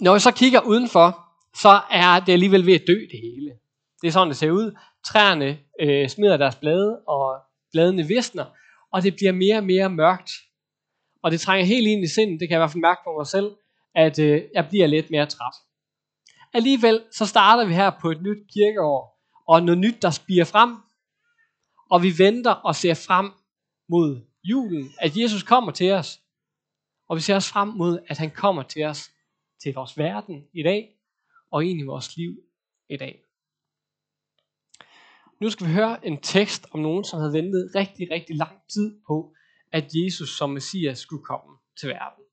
når jeg så kigger udenfor, så er det alligevel ved at dø det hele. Det er sådan, det ser ud. Træerne øh, smider deres blade, og bladene visner, og det bliver mere og mere mørkt. Og det trænger helt ind i sindet, det kan jeg i hvert fald mærke på mig selv, at øh, jeg bliver lidt mere træt. Alligevel så starter vi her på et nyt kirkeår, og noget nyt, der spiger frem, og vi venter og ser frem mod julen, at Jesus kommer til os, og vi ser også frem mod, at han kommer til os, til vores verden i dag, og ind i vores liv i dag. Nu skal vi høre en tekst om nogen, som havde ventet rigtig, rigtig lang tid på, at Jesus som Messias skulle komme til verden.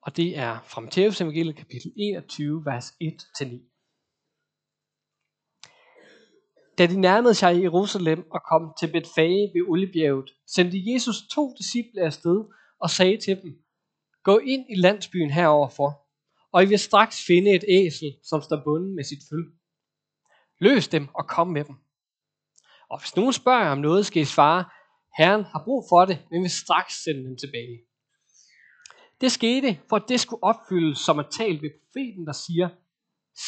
Og det er fra Matteus evangeliet kapitel 21, vers 1-9. Da de nærmede sig i Jerusalem og kom til Betfage ved Oliebjerget, sendte Jesus to disciple afsted og sagde til dem, Gå ind i landsbyen heroverfor, og I vil straks finde et æsel, som står bundet med sit føl. Løs dem og kom med dem. Og hvis nogen spørger om noget, skal I svare, Herren har brug for det, men vil straks sende dem tilbage. Det skete, for at det skulle opfyldes, som er talt ved profeten, der siger,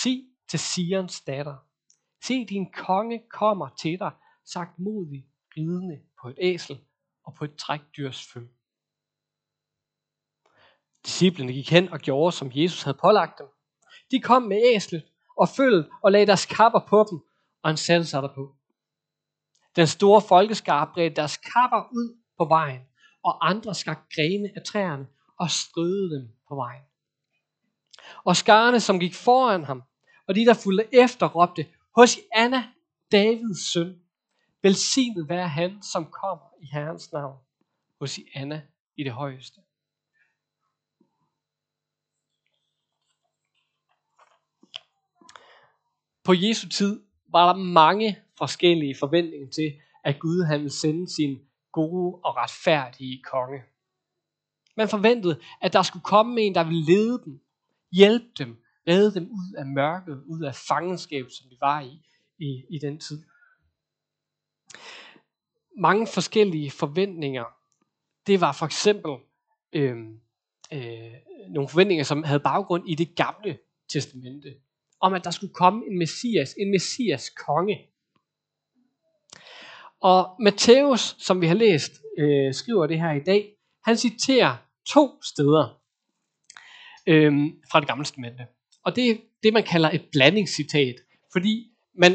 Sig til Sions datter, se din konge kommer til dig, sagt modig, ridende på et æsel og på et trækdyrs følge. Disciplene gik hen og gjorde, som Jesus havde pålagt dem. De kom med æslet og følget og lagde deres kapper på dem, og han satte sig derpå. Den store folkeskar bredte deres kapper ud på vejen, og andre skar grene af træerne og strøede dem på vejen. Og skarne, som gik foran ham, og de, der fulgte efter, råbte, hos Anna, Davids søn, velsignet være han, som kommer i Herrens navn, hos Anna i det højeste. På Jesu tid var der mange forskellige forventninger til, at Gud han ville sende sin gode og retfærdige konge. Man forventede, at der skulle komme en, der ville lede dem, hjælpe dem, redde dem ud af mørket, ud af fangenskab, som de var i, i, i den tid. Mange forskellige forventninger. Det var for eksempel øh, øh, nogle forventninger, som havde baggrund i det gamle testamente om, at der skulle komme en messias, en messias konge. Og Matthæus, som vi har læst, øh, skriver det her i dag, han citerer to steder øh, fra det gamle testamente. Og det er det, man kalder et blandingscitat, fordi man,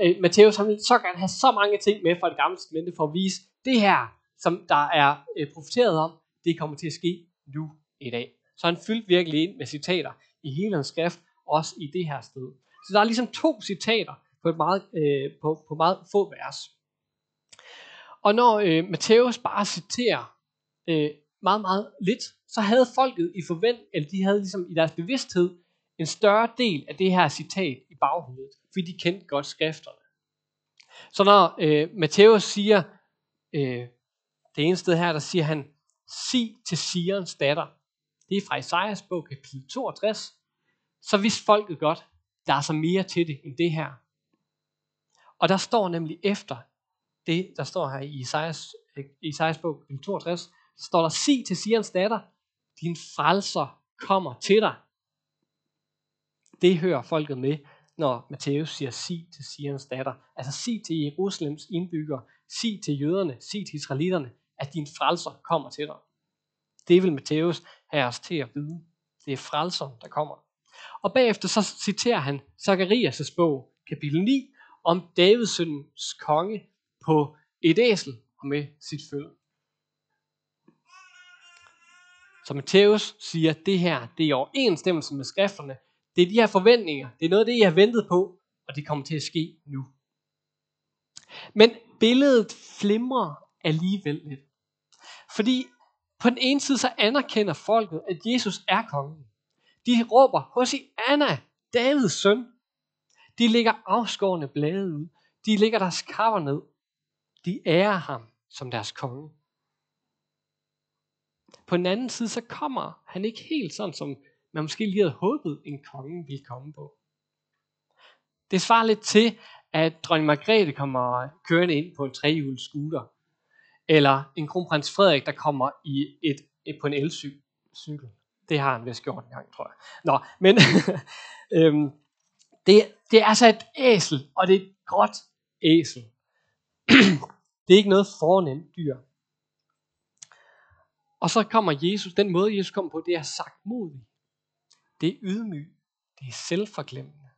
øh, Matthæus han vil så gerne have så mange ting med fra det gamle testamente for at vise, det her, som der er øh, profeteret om, det kommer til at ske nu i dag. Så han fyldte virkelig ind med citater i hele hans skrift, også i det her sted. Så der er ligesom to citater på, et meget, øh, på, på meget få vers. Og når øh, Matthæus bare citerer øh, meget, meget lidt, så havde folket i forvent, eller de havde ligesom i deres bevidsthed en større del af det her citat i baghovedet, fordi de kendte godt skrifterne. Så når øh, Matthæus siger, øh, det ene sted her, der siger han, sig til Sions datter. Det er fra Isaias bog, kapitel 62, så vidste folket godt, der er så mere til det end det her. Og der står nemlig efter det, der står her i Isaias, i Isaias bog, 62, så står der, sig til Sions datter, din frelser kommer til dig. Det hører folket med, når Matthæus siger, sig til Sions datter. Altså sig til Jerusalems indbyggere, sig til jøderne, sig til israelitterne, at din frelser kommer til dig. Det vil Matthæus have os til at vide. Det er frelseren, der kommer. Og bagefter så citerer han Zacharias' bog, kapitel 9, om Davids konge på et æsel og med sit følge. Så Matthæus siger, at det her, det er i overensstemmelse med skrifterne. Det er de her forventninger. Det er noget af det, jeg har ventet på, og det kommer til at ske nu. Men billedet flimrer alligevel lidt. Fordi på den ene side så anerkender folket, at Jesus er kongen. De råber, Hosianna, Davids søn. De lægger afskårende blade ud. De lægger deres kapper ned. De ærer ham som deres konge. På den anden side, så kommer han ikke helt sådan, som man måske lige havde håbet, en konge ville komme på. Det svarer lidt til, at dronning Margrethe kommer kørende ind på en trehjulet scooter, eller en kronprins Frederik, der kommer i et, et på en elcykel. Det har han vist gjort en gang, tror jeg. Nå, men øhm, det, det er altså et æsel, og det er et gråt æsel. det er ikke noget fornemt dyr. Og så kommer Jesus, den måde Jesus kommer på, det er sagt modig. Det er ydmyg. Det er selvforglemmende.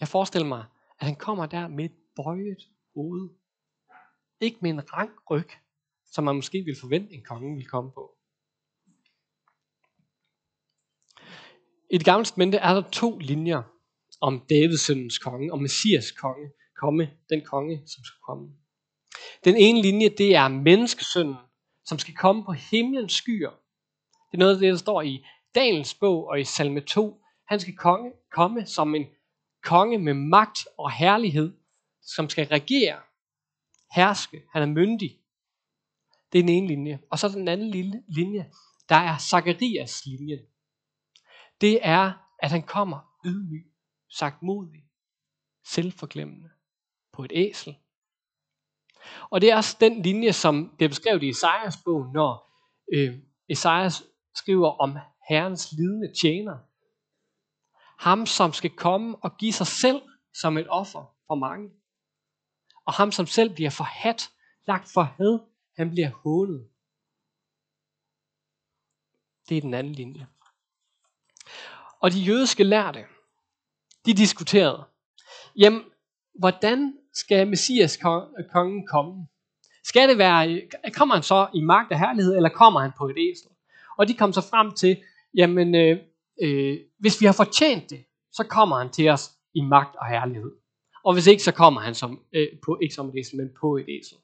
Jeg forestiller mig, at han kommer der med et bøjet hoved. Ikke med en rank ryg, som man måske ville forvente, en konge ville komme på. I det gamle testamente er der to linjer om Davids søndens konge, og Messias konge, komme, den konge, som skal komme. Den ene linje, det er menneskesønnen, som skal komme på himlens skyer. Det er noget af det, der står i Daniels bog og i salme 2. Han skal konge, komme som en konge med magt og herlighed, som skal regere, herske. Han er myndig. Det er den ene linje. Og så den anden lille linje, der er Zakarias linje. Det er, at han kommer ydmyg, sagt modig, selvforglemmende på et æsel. Og det er også den linje, som bliver beskrevet i Esajas bog, når øh, Esajas skriver om Herrens lidende tjener. Ham, som skal komme og give sig selv som et offer for mange. Og ham, som selv bliver forhat, lagt for had, han bliver hånet. Det er den anden linje. Og de jødiske lærte, de diskuterede, jamen, hvordan skal Messias kongen komme? Skal det være, kommer han så i magt og herlighed, eller kommer han på et æsel? Og de kom så frem til, jamen, øh, øh, hvis vi har fortjent det, så kommer han til os i magt og herlighed. Og hvis ikke, så kommer han som, øh, på, ikke som et æsel, men på et æsel.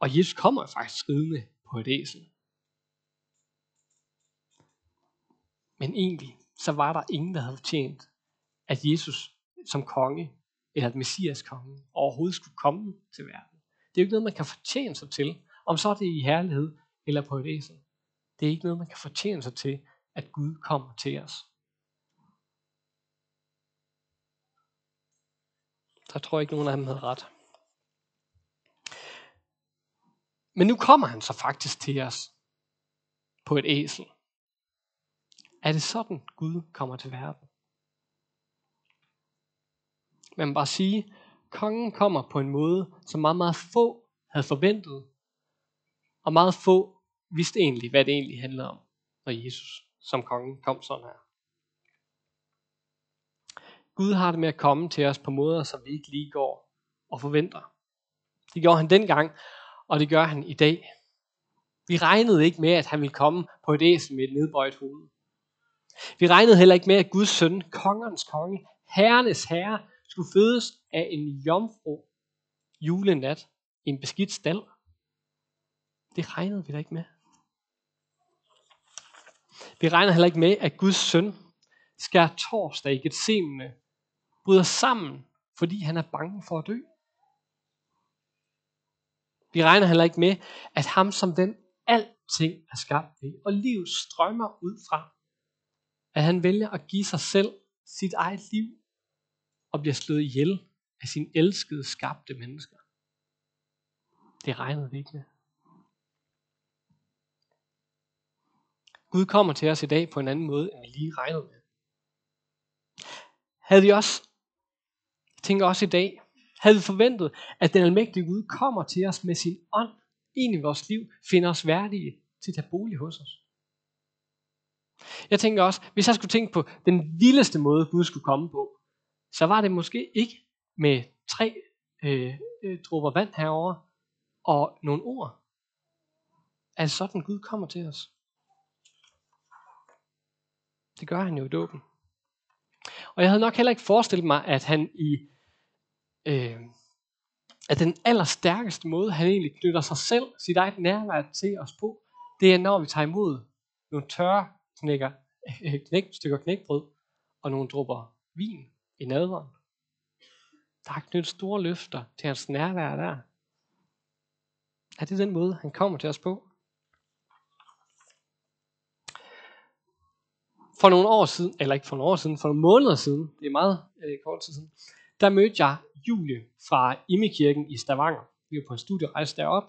Og Jesus kommer faktisk ridende på et æsel. Men egentlig, så var der ingen, der havde fortjent, at Jesus som konge, eller at Messias konge, overhovedet skulle komme til verden. Det er jo ikke noget, man kan fortjene sig til, om så er det i herlighed eller på et æsel. Det er ikke noget, man kan fortjene sig til, at Gud kommer til os. Der tror jeg ikke, nogen af dem havde ret. Men nu kommer han så faktisk til os på et æsel. Er det sådan, Gud kommer til verden? Man må bare sige, kongen kommer på en måde, som meget, meget få havde forventet. Og meget få vidste egentlig, hvad det egentlig handlede om, når Jesus som kongen kom sådan her. Gud har det med at komme til os på måder, som vi ikke lige går og forventer. Det gjorde han dengang, og det gør han i dag. Vi regnede ikke med, at han ville komme på et æsel med et nedbøjet hoved. Vi regnede heller ikke med, at Guds søn, kongernes konge, herrenes herre, skulle fødes af en jomfru julenat i en beskidt stald. Det regnede vi da ikke med. Vi regner heller ikke med, at Guds søn skær torsdag i Gethsemane, bryder sammen, fordi han er bange for at dø. Vi regner heller ikke med, at ham som den alting er skabt ved, og liv strømmer ud fra, at han vælger at give sig selv sit eget liv og bliver slået ihjel af sin elskede skabte mennesker. Det regnede vi ikke med. Gud kommer til os i dag på en anden måde, end vi lige regnede med. Havde vi også, jeg tænker også i dag, havde vi forventet, at den almægtige Gud kommer til os med sin ånd ind i vores liv, finder os værdige til at tage bolig hos os. Jeg tænker også, hvis jeg skulle tænke på den vildeste måde, Gud skulle komme på, så var det måske ikke med tre øh, øh, dråber vand herover og nogle ord. At sådan Gud kommer til os. Det gør han jo i dåben. Og jeg havde nok heller ikke forestillet mig, at han i øh, at den allerstærkeste måde, han egentlig knytter sig selv, sit eget nærvær til os på, det er, når vi tager imod nogle tørre knækker, knæk, stykker knækbrød og nogle dråber vin i nadveren. Der er knyttet store løfter til hans nærvær der. Er det den måde, han kommer til os på? For nogle år siden, eller ikke for nogle år siden, for nogle måneder siden, det er meget øh, kort tid siden, der mødte jeg Julie fra Immekirken i Stavanger. Vi var på en studierejse derop,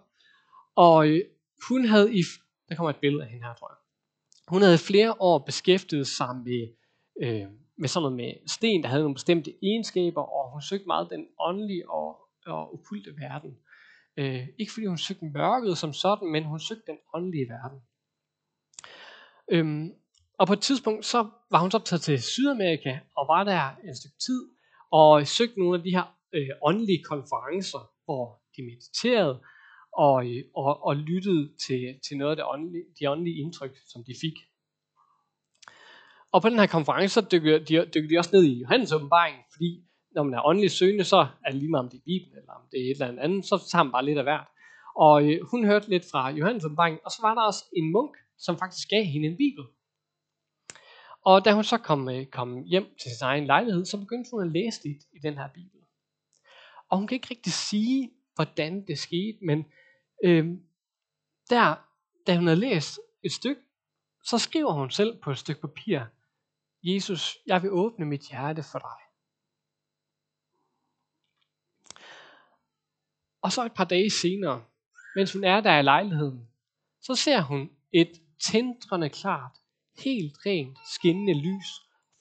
Og øh, hun havde i, der kommer et billede af hende her, tror jeg. Hun havde flere år beskæftiget sig med, øh, med sådan noget med sten, der havde nogle bestemte egenskaber, og hun søgte meget den åndelige og, og okulte verden. Øh, ikke fordi hun søgte mørket som sådan, men hun søgte den åndelige verden. Øhm, og på et tidspunkt, så var hun så taget til Sydamerika, og var der en stykke tid, og søgte nogle af de her øh, åndelige konferencer, hvor de mediterede, og, og, og lyttede til, til noget af det åndelige, de åndelige indtryk, som de fik. Og på den her konference, så dykkede de, dykkede de også ned i Johannes åbenbaring, fordi når man er åndelig søgende, så er det lige meget om det er Bibelen, eller om det er et eller andet, så tager man bare lidt af hvert. Og øh, hun hørte lidt fra Johannes åbenbaring, og så var der også en munk, som faktisk gav hende en bibel. Og da hun så kom, øh, kom hjem til sin egen lejlighed, så begyndte hun at læse lidt i den her bibel. Og hun kan ikke rigtig sige, hvordan det skete, men øh, der, da hun havde læst et stykke, så skriver hun selv på et stykke papir, Jesus, jeg vil åbne mit hjerte for dig. Og så et par dage senere, mens hun er der i lejligheden, så ser hun et tændrende klart, helt rent, skinnende lys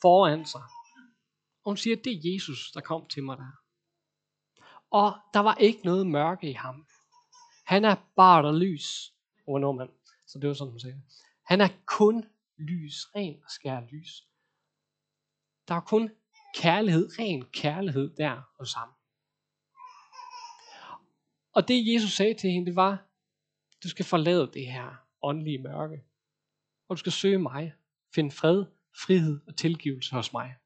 foran sig. Og hun siger, det er Jesus, der kom til mig der. Og der var ikke noget mørke i ham. Han er bare der lys. Hvornår man? Så det var sådan, hun sagde. Han er kun lys, ren og skær lys. Der er kun kærlighed, ren kærlighed der hos ham. Og det Jesus sagde til hende, det var, du skal forlade det her åndelige mørke. Og du skal søge mig. Find fred, frihed og tilgivelse hos mig.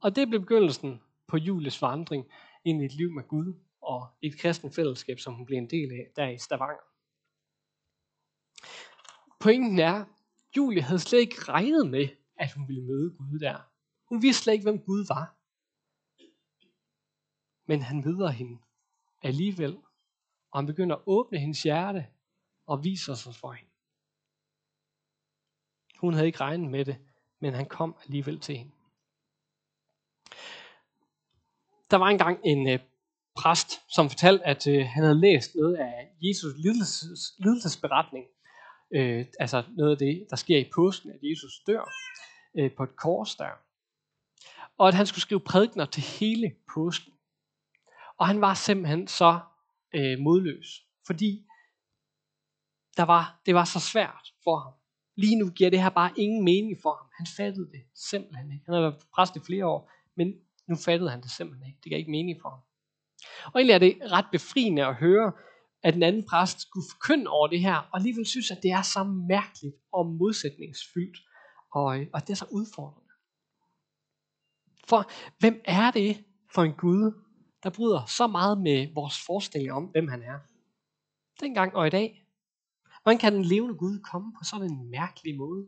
Og det blev begyndelsen på Julies vandring ind i et liv med Gud og et kristent fællesskab, som hun blev en del af der i Stavanger. Pointen er, Julie havde slet ikke regnet med, at hun ville møde Gud der. Hun vidste slet ikke, hvem Gud var. Men han møder hende alligevel, og han begynder at åbne hendes hjerte og viser sig for hende. Hun havde ikke regnet med det, men han kom alligevel til hende. Der var engang en øh, præst, som fortalte, at øh, han havde læst noget af Jesus lidelses, lidelsesberetning. Øh, altså noget af det, der sker i påsken, at Jesus dør øh, på et kors der. Og at han skulle skrive prædikner til hele påsken. Og han var simpelthen så øh, modløs, fordi der var, det var så svært for ham. Lige nu giver det her bare ingen mening for ham. Han fattede det simpelthen ikke. Han havde været præst i flere år, men nu fattede han det simpelthen ikke. Det gav ikke mening for ham. Og egentlig er det ret befriende at høre, at en anden præst skulle forkynde over det her, og alligevel synes, at det er så mærkeligt og modsætningsfyldt, og, øh, og det er så udfordrende. For hvem er det for en Gud, der bryder så meget med vores forestilling om, hvem han er? Dengang og i dag. Hvordan kan den levende Gud komme på sådan en mærkelig måde?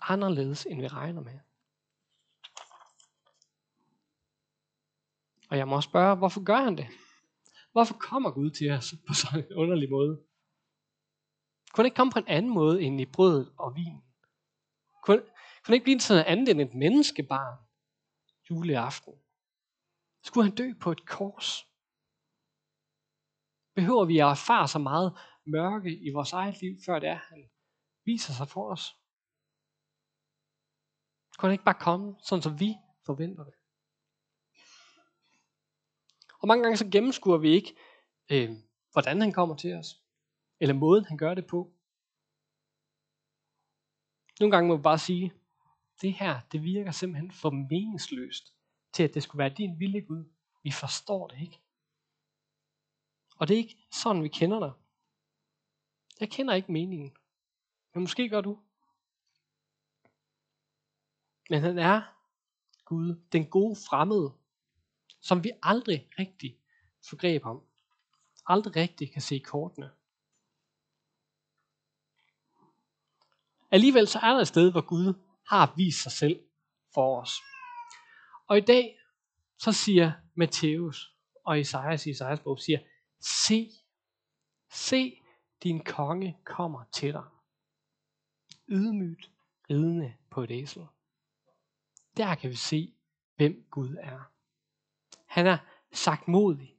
Anderledes end vi regner med. Og jeg må spørge, hvorfor gør han det? Hvorfor kommer Gud til os på sådan en underlig måde? Kunne ikke komme på en anden måde end i brødet og vin? Kunne, kunne ikke blive sådan andet end et menneskebarn juleaften? Skulle han dø på et kors? Behøver vi at erfare så meget mørke i vores eget liv, før det er, han viser sig for os? Kunne han ikke bare komme, sådan som vi forventer det? Og mange gange så gennemskuer vi ikke, øh, hvordan han kommer til os, eller måden han gør det på. Nogle gange må vi bare sige, det her, det virker simpelthen for meningsløst til, at det skulle være din vilje Gud. Vi forstår det ikke. Og det er ikke sådan, vi kender dig. Jeg kender ikke meningen. Men måske gør du. Men han er Gud, den gode fremmede, som vi aldrig rigtig får greb om. Aldrig rigtig kan se kortene. Alligevel så er der et sted, hvor Gud har vist sig selv for os. Og i dag, så siger Matthæus og Isaias i Isaias bog, siger, se, se, din konge kommer til dig. Ydmygt ridende på et æsel. Der kan vi se, hvem Gud er. Han er sagt modig.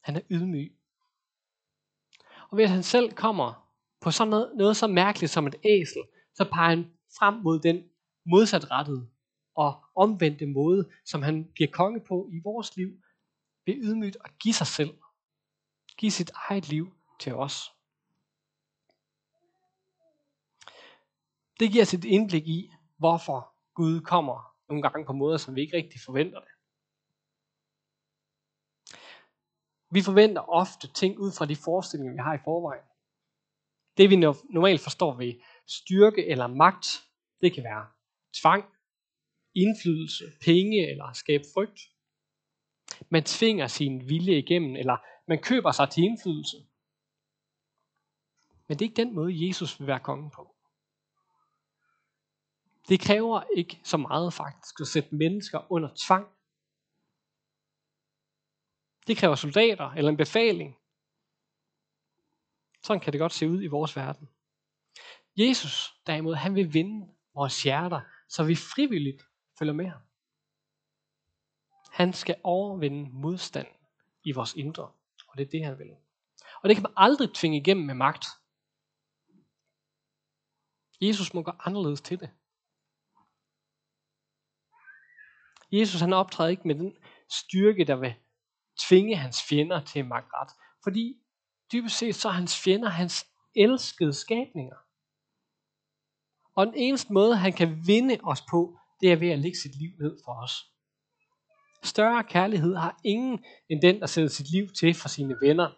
Han er ydmyg. Og hvis han selv kommer på sådan noget, noget så mærkeligt som et æsel, så peger han frem mod den modsatrettede og omvendte måde, som han bliver konge på i vores liv, ved ydmygt at give sig selv. Give sit eget liv til os. Det giver os et indblik i, hvorfor Gud kommer nogle gange på måder, som vi ikke rigtig forventer det. Vi forventer ofte ting ud fra de forestillinger, vi har i forvejen. Det vi normalt forstår ved styrke eller magt, det kan være tvang, indflydelse, penge eller skabe frygt. Man tvinger sin vilje igennem, eller man køber sig til indflydelse. Men det er ikke den måde, Jesus vil være konge på. Det kræver ikke så meget faktisk at sætte mennesker under tvang. Det kræver soldater eller en befaling. Sådan kan det godt se ud i vores verden. Jesus derimod, han vil vinde vores hjerter, så vi frivilligt følger med ham. Han skal overvinde modstand i vores indre, og det er det, han vil. Og det kan man aldrig tvinge igennem med magt. Jesus må gå anderledes til det. Jesus han optræder ikke med den styrke, der vil tvinge hans fjender til magret. Fordi dybest set så er hans fjender hans elskede skabninger. Og den eneste måde, han kan vinde os på, det er ved at lægge sit liv ned for os. Større kærlighed har ingen end den, der sætter sit liv til for sine venner.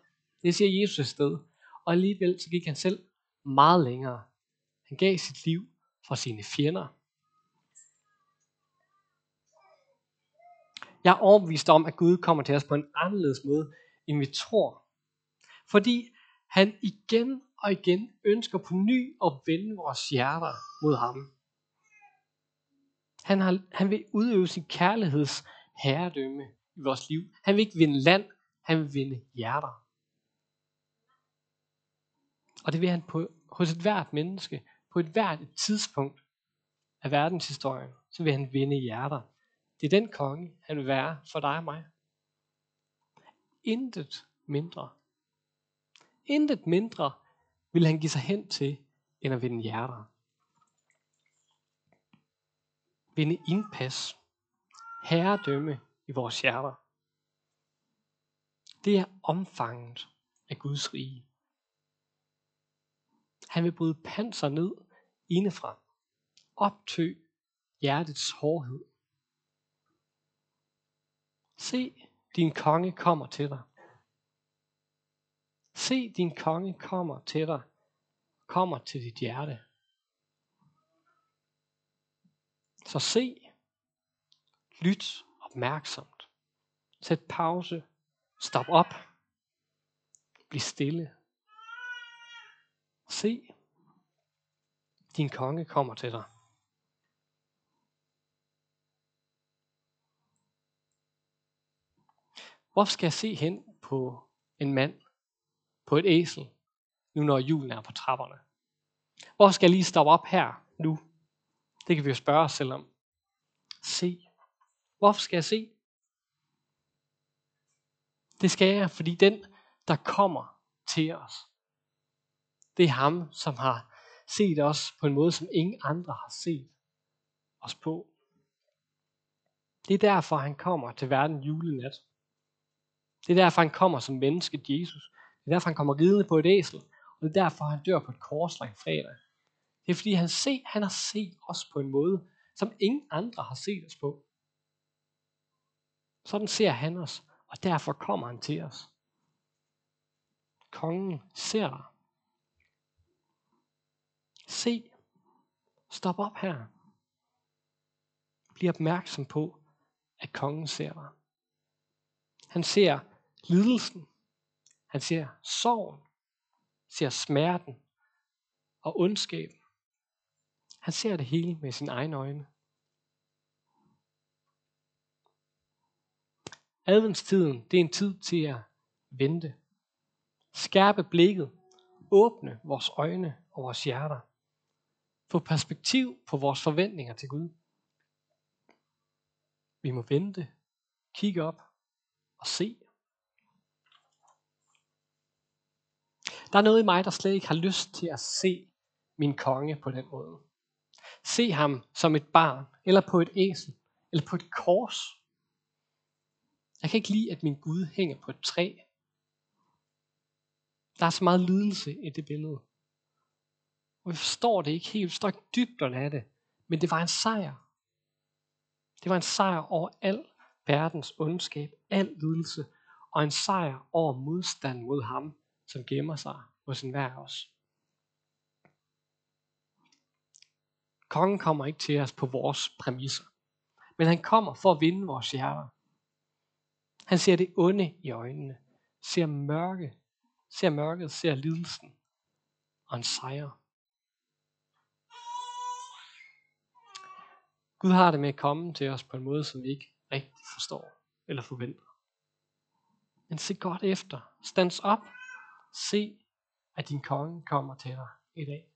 Det siger Jesus et sted. Og alligevel så gik han selv meget længere. Han gav sit liv for sine fjender. Jeg er overbevist om, at Gud kommer til os på en anderledes måde, end vi tror. Fordi han igen og igen ønsker på ny at vende vores hjerter mod ham. Han, har, han vil udøve sin kærligheds herredømme i vores liv. Han vil ikke vinde land, han vil vinde hjerter. Og det vil han på, hos et hvert menneske, på et hvert tidspunkt af verdenshistorien, så vil han vinde hjerter. Det er den konge, han vil være for dig og mig. Intet mindre. Intet mindre vil han give sig hen til, end at vinde hjerter. Vinde indpas. Herredømme i vores hjerter. Det er omfanget af Guds rige. Han vil bryde panser ned indefra. Optø hjertets hårdhed. Se, din konge kommer til dig. Se, din konge kommer til dig. Kommer til dit hjerte. Så se, lyt opmærksomt. Sæt pause. Stop op. Bliv stille. Se, din konge kommer til dig. Hvor skal jeg se hen på en mand, på et æsel, nu når julen er på trapperne? Hvor skal jeg lige stoppe op her, nu? Det kan vi jo spørge os selv om. Se. Hvorfor skal jeg se? Det skal jeg, fordi den, der kommer til os, det er ham, som har set os på en måde, som ingen andre har set os på. Det er derfor, han kommer til verden julenat. Det er derfor, han kommer som menneske, Jesus. Det er derfor, han kommer ridende på et æsel. Og det er derfor, han dør på et kors fredag. Det er fordi, han, se, han har set os på en måde, som ingen andre har set os på. Sådan ser han os, og derfor kommer han til os. Kongen ser dig. Se. Stop op her. Bliv opmærksom på, at kongen ser dig. Han ser lidelsen. Han ser sorgen. Ser smerten og ondskaben. Han ser det hele med sine egne øjne. Adventstiden, det er en tid til at vente. Skærpe blikket. Åbne vores øjne og vores hjerter. Få perspektiv på vores forventninger til Gud. Vi må vente, kigge op og se. Der er noget i mig, der slet ikke har lyst til at se min konge på den måde. Se ham som et barn, eller på et æsel, eller på et kors. Jeg kan ikke lide, at min Gud hænger på et træ. Der er så meget lidelse i det billede. Og vi forstår det ikke helt, vi forstår ikke dybden af det. Men det var en sejr. Det var en sejr over al verdens ondskab, al lidelse, og en sejr over modstand mod ham, som gemmer sig hos enhver af os. Kongen kommer ikke til os på vores præmisser, men han kommer for at vinde vores hjerter. Han ser det onde i øjnene, ser mørke, ser mørket, ser lidelsen og han sejrer. Gud har det med at komme til os på en måde, som vi ikke rigtig forstår eller forventer. Men se godt efter. Stands op. Se, at din konge kommer til dig i dag.